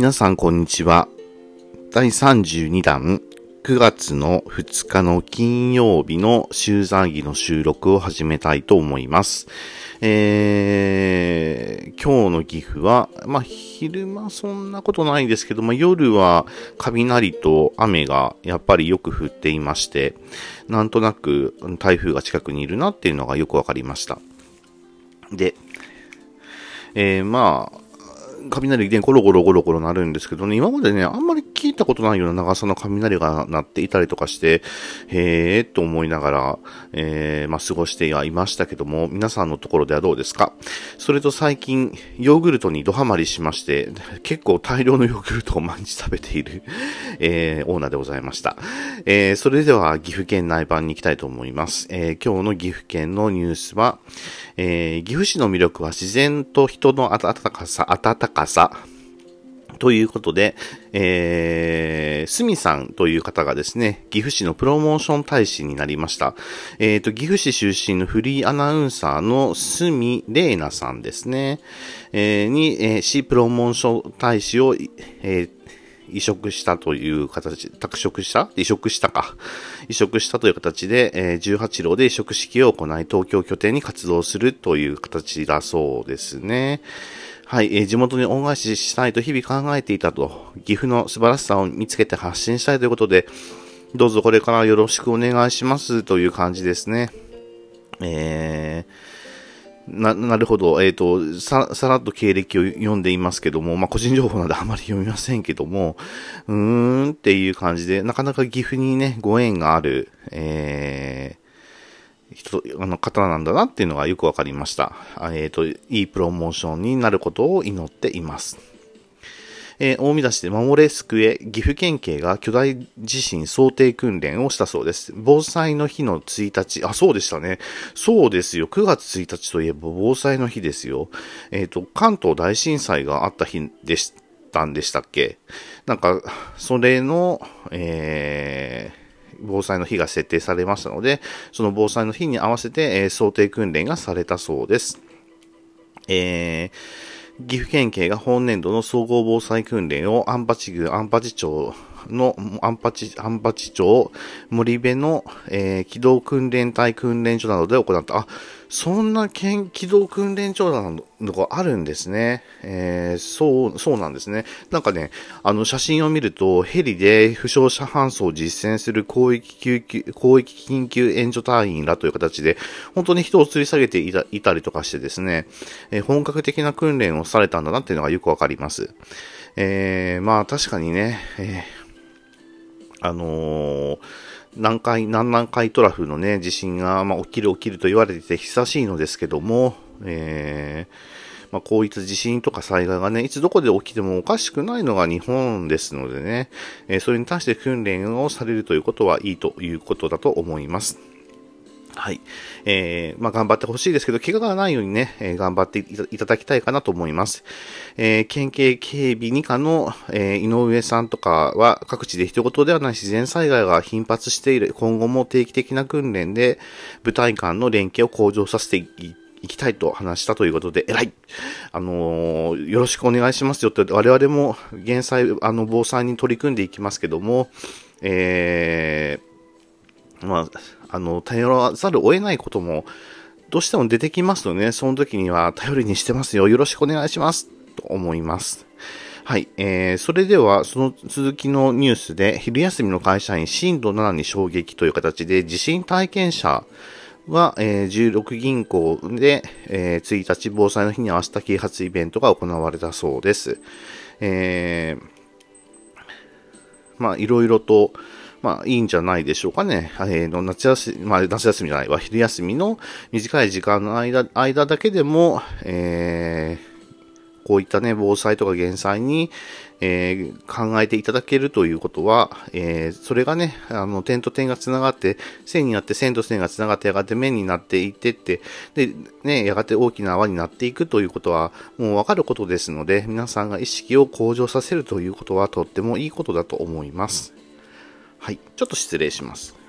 皆さんこんにちは。第32弾9月の2日の金曜日の週残儀の収録を始めたいと思います。えー、今日の岐阜は、まあ、昼間そんなことないですけども、夜は雷と雨がやっぱりよく降っていまして、なんとなく台風が近くにいるなっていうのがよくわかりました。で、えー、まあ、雷でゴロゴロゴロゴロなるんですけどね、今までね、あんまり聞いたことないような長さの雷が鳴っていたりとかして、へえーと思いながら、えー、まあ、過ごしてはいましたけども、皆さんのところではどうですか？それと最近、ヨーグルトにドハマりしまして、結構大量のヨーグルトを毎日食べている、えー、オーナーでございました。えー、それでは岐阜県内版に行きたいと思います。えー、今日の岐阜県のニュースは、えー、岐阜市の魅力は自然と人の温かさ、温かさ、ということで、えー、すみさんという方がですね、岐阜市のプロモーション大使になりました。えっ、ー、と、岐阜市出身のフリーアナウンサーのすみれいなさんですね、えー、に、えー、市プロモーション大使を、えー移植したという形、拓殖した？移植したか。移植したという形で、えー、18郎で移植式を行い、東京拠点に活動するという形だそうですね。はい、えー、地元に恩返ししたいと日々考えていたと、岐阜の素晴らしさを見つけて発信したいということで、どうぞこれからよろしくお願いしますという感じですね。えー、な、なるほど。えっ、ー、と、さ、さらっと経歴を読んでいますけども、まあ、個人情報なので あまり読みませんけども、うーんっていう感じで、なかなか岐阜にね、ご縁がある、えー、人、あの、方なんだなっていうのがよくわかりました。えっ、ー、と、いいプロモーションになることを祈っています。えー、大見出しで守れ救え、岐阜県警が巨大地震想定訓練をしたそうです。防災の日の1日、あ、そうでしたね。そうですよ。9月1日といえば防災の日ですよ。えっ、ー、と、関東大震災があった日でしたんでしたっけ？なんか、それの、えー、防災の日が設定されましたので、その防災の日に合わせて、えー、想定訓練がされたそうです。えー岐阜県警が本年度の総合防災訓練を安八郡安八町の安八、安八町森部の、えー、機動訓練隊訓練所などで行った。あ、そんな県機動訓練所なのがあるんですね。えー、そう、そうなんですね。なんかね、あの写真を見ると、ヘリで負傷者搬送を実践する広域救急、広域緊急援助隊員らという形で、本当に人を吊り下げていたいたりとかしてですね、えー、本格的な訓練をされたんだなっていうのがよくわかります。えー、まあ確かにね、えー、あのー南海、南南海トラフのね、地震が、まあ、起きる起きると言われてて久しいのですけども、えー、まあ、こういった地震とか災害がね、いつどこで起きてもおかしくないのが日本ですのでね、えー、それに対して訓練をされるということはいいということだと思います。はい。えー、まあ、頑張ってほしいですけど、怪我がないようにね、えー、頑張っていただきたいかなと思います。えー、県警警備2課の、え、井上さんとかは各地で一言ではない自然災害が頻発している。今後も定期的な訓練で部隊間の連携を向上させていいきたいと話したということで、偉いあのー、よろしくお願いしますよって、我々も減災、あの、防災に取り組んでいきますけども、えー、まあ、あの、頼らざるを得ないことも、どうしても出てきますとね、その時には頼りにしてますよ。よろしくお願いします。と思います。はい。えー、それでは、その続きのニュースで、昼休みの会社員震度7に衝撃という形で、地震体験者は、えー、16銀行で、えー、1日防災の日に合わせた啓発イベントが行われたそうです。えー、まあ、いろいろと、まあ、いいんじゃないでしょうかね。えー、の夏休み、まあ、夏休みじゃないわ、昼休みの短い時間の間、間だけでも、えー、こういったね、防災とか減災に、えー、考えていただけるということは、えー、それがね、あの、点と点が繋がって、線になって線と線が繋がって、やがて面になっていってって、で、ね、やがて大きな泡になっていくということは、もうわかることですので、皆さんが意識を向上させるということは、とってもいいことだと思います。はい、ちょっと失礼します。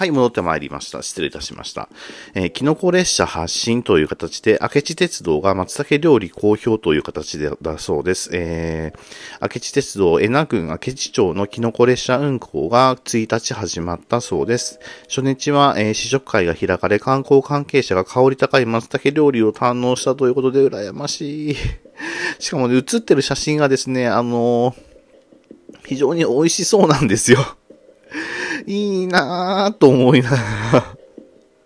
はい、戻ってまいりました。失礼いたしました。えー、キノコ列車発進という形で、明智鉄道が松茸料理好評という形でだそうです。えー、明智鉄道江名郡明智町のキノコ列車運行が1日始まったそうです。初日は、えー、試食会が開かれ、観光関係者が香り高い松茸料理を堪能したということで、羨ましい。しかもね、写ってる写真がですね、あのー、非常に美味しそうなんですよ。いいなぁと思いながら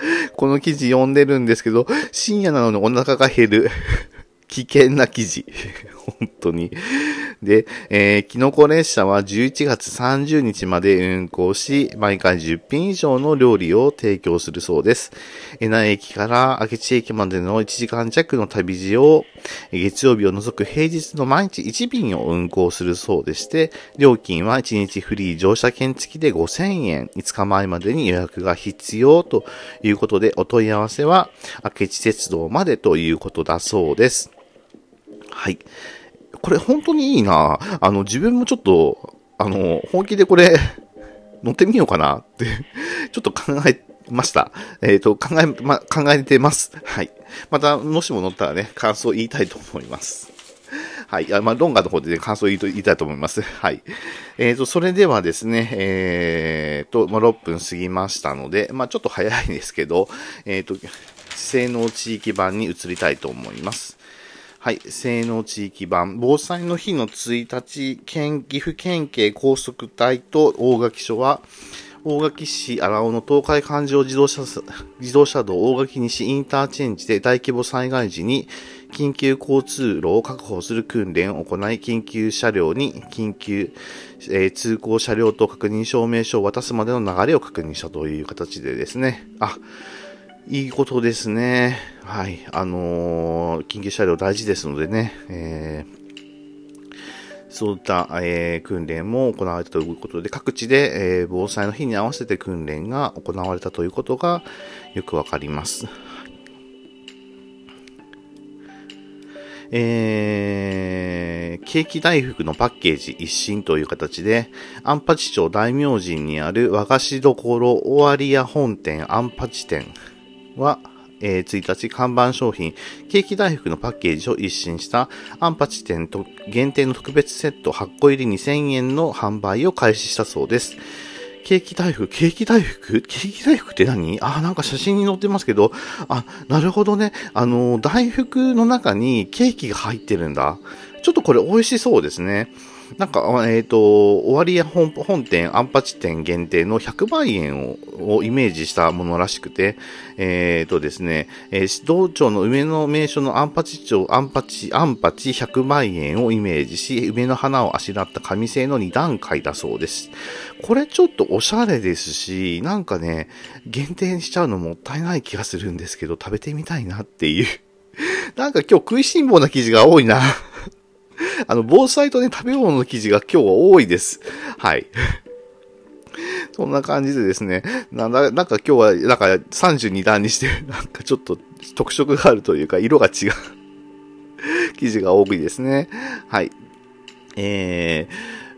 この記事読んでるんですけど、深夜なのにお腹が減る。危険な記事。本当に。で、えー、キノコ列車は11月30日まで運行し、毎回10品以上の料理を提供するそうです。江名駅から明智駅までの1時間弱の旅路を、月曜日を除く平日の毎日1便を運行するそうでして、料金は1日フリー乗車券付きで5000円、5日前までに予約が必要ということで、お問い合わせは明智鉄道までということだそうです。はい。これ本当にいいなあの、自分もちょっと、あの、本気でこれ、乗ってみようかなってちょっと考えました。えっ、ー、と、考え、ま、考えてます。はい。また、もしも乗ったらね、感想言いたいと思います。はい。あまあ、ロンガの方でね、感想言い言いたいと思います。はい。えっ、ー、と、それではですね、えっ、ー、と、まあ、6分過ぎましたので、まあ、ちょっと早いですけど、えっ、と、性能地域版に移りたいと思います。はい、性能地域版、防災の日の1日、県、岐阜県警高速隊と大垣署は、大垣市荒尾の東海環状自動車、自動車道大垣西インターチェンジで大規模災害時に緊急交通路を確保する訓練を行い、緊急車両に緊急、えー、通行車両と確認証明書を渡すまでの流れを確認したという形でですね、あ、いいことですね。はい。あのー、緊急車両大事ですのでね、えー、そういった、えー、訓練も行われたということで、各地で、えー、防災の日に合わせて訓練が行われたということがよくわかります。えー、ケーキ大福のパッケージ一新という形で、アンパチ町大明神にある和菓子どころ尾張屋本店アンパチ店は、えー、1日看板商品、ケーキ大福のパッケージを一新したアンパチ店と限定の特別セット8個入り2000円の販売を開始したそうです。ケーキ大福ケーキ大福？ケーキ大福って何？あ、なんか写真に載ってますけど、あ、なるほどね。あの、大福の中にケーキが入ってるんだ。ちょっとこれ美味しそうですね。なんか、えっ、ー、と、終わりや本本店、アンパチ店限定の100万円をイメージしたものらしくて、えっ、ー、とですね、えー、道庁の梅の名所のアンパチ町、アンパチ、アンパチ100万円をイメージし、梅の花をあしらった紙製の2段階だそうです。これちょっとおしゃれですし、なんかね、限定しちゃうのもったいない気がするんですけど、食べてみたいなっていう。なんか今日食いしん坊な記事が多いな。あの、防災とね、食べ物の記事が今日は多いです。はい。そんな感じでですね、なんだ、なんか今日は、なんか32段にして、なんかちょっと特色があるというか、色が違う記事が多いですね。はい。えー、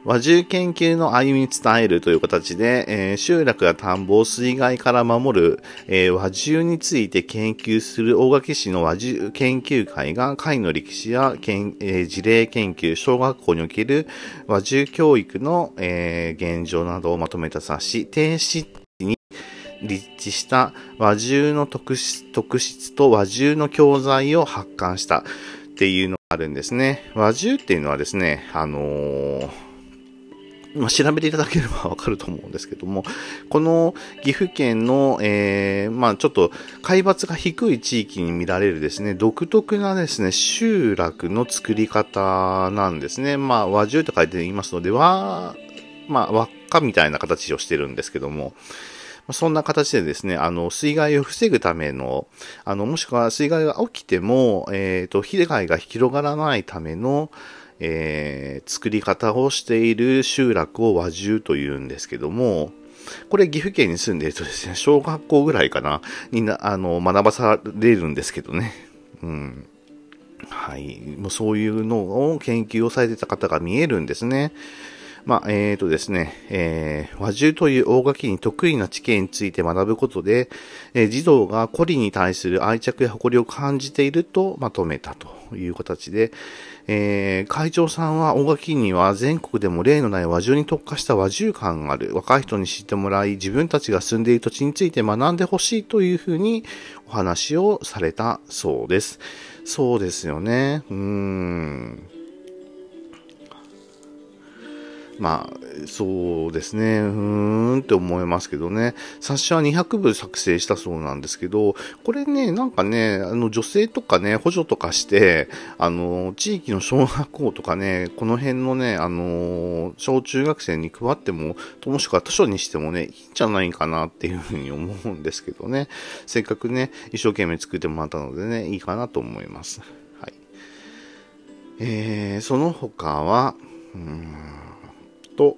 和獣研究の歩み伝えるという形で、えー、集落や田んぼを水害から守る、えー、和獣について研究する大垣市の和獣研究会が会の歴史や、えー、事例研究、小学校における和獣教育の、えー、現状などをまとめた冊子、停止に立地した和獣の特質特質と和獣の教材を発刊したっていうのがあるんですね。和獣っていうのはですね、あのーま、調べていただければわかると思うんですけども、この岐阜県の、えー、まあ、ちょっと海抜が低い地域に見られるですね、独特なですね、集落の作り方なんですね。まあ、和獣と書いていますので、和、まあ、輪っかみたいな形をしてるんですけども、そんな形でですね、あの、水害を防ぐための、あの、もしくは水害が起きても、えっ、ー、と、被害が広がらないための、えー、作り方をしている集落を和獣というんですけども、これ岐阜県に住んでいるとですね、小学校ぐらいかな、にな、あの、学ばされるんですけどね。うん。はい。もうそういうのを研究をされてた方が見えるんですね。まあ、えっ、ー、とですね、えー、和獣という大垣に得意な地形について学ぶことで、えー、児童が古里に対する愛着や誇りを感じているとまとめたという形で、えー、会長さんは大垣には全国でも例のない和獣に特化した和獣館がある。若い人に知ってもらい、自分たちが住んでいる土地について学んでほしいというふうにお話をされたそうです。そうですよね。うーん。まあ、そうですね。うーんって思いますけどね。冊子は200部作成したそうなんですけど、これね、なんかね、あの、女性とかね、補助とかして、あの、地域の小学校とかね、この辺のね、あの、小中学生に配っても、ともしくは図書にしてもね、いいんじゃないかなっていうふうに思うんですけどね。せっかくね、一生懸命作ってもらったのでね、いいかなと思います。はい。えー、その他は、うんと、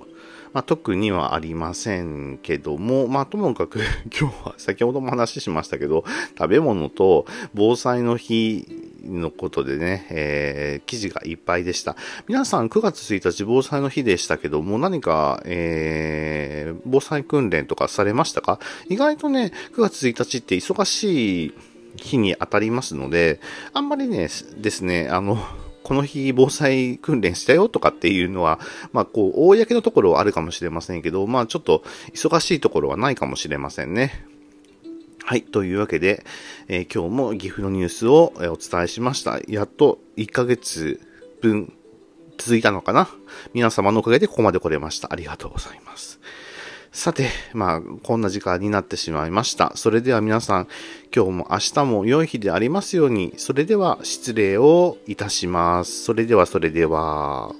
まあ、特にはありませんけども、まあ、ともかく 今日は先ほども話しましたけど、食べ物と防災の日のことでね、えー、記事がいっぱいでした。皆さん9月1日防災の日でしたけども、何か、えー、防災訓練とかされましたか？意外とね、9月1日って忙しい日に当たりますので、あんまりね、ですね、あの、この日防災訓練したよとかっていうのは、まあ、こう、公のところはあるかもしれませんけど、まあ、ちょっと忙しいところはないかもしれませんね。はい。というわけで、えー、今日も岐阜のニュースをお伝えしました。やっと1ヶ月分続いたのかな皆様のおかげでここまで来れました。ありがとうございます。さて、まあ、こんな時間になってしまいました。それでは皆さん、今日も明日も良い日でありますように、それでは失礼をいたします。それではそれでは。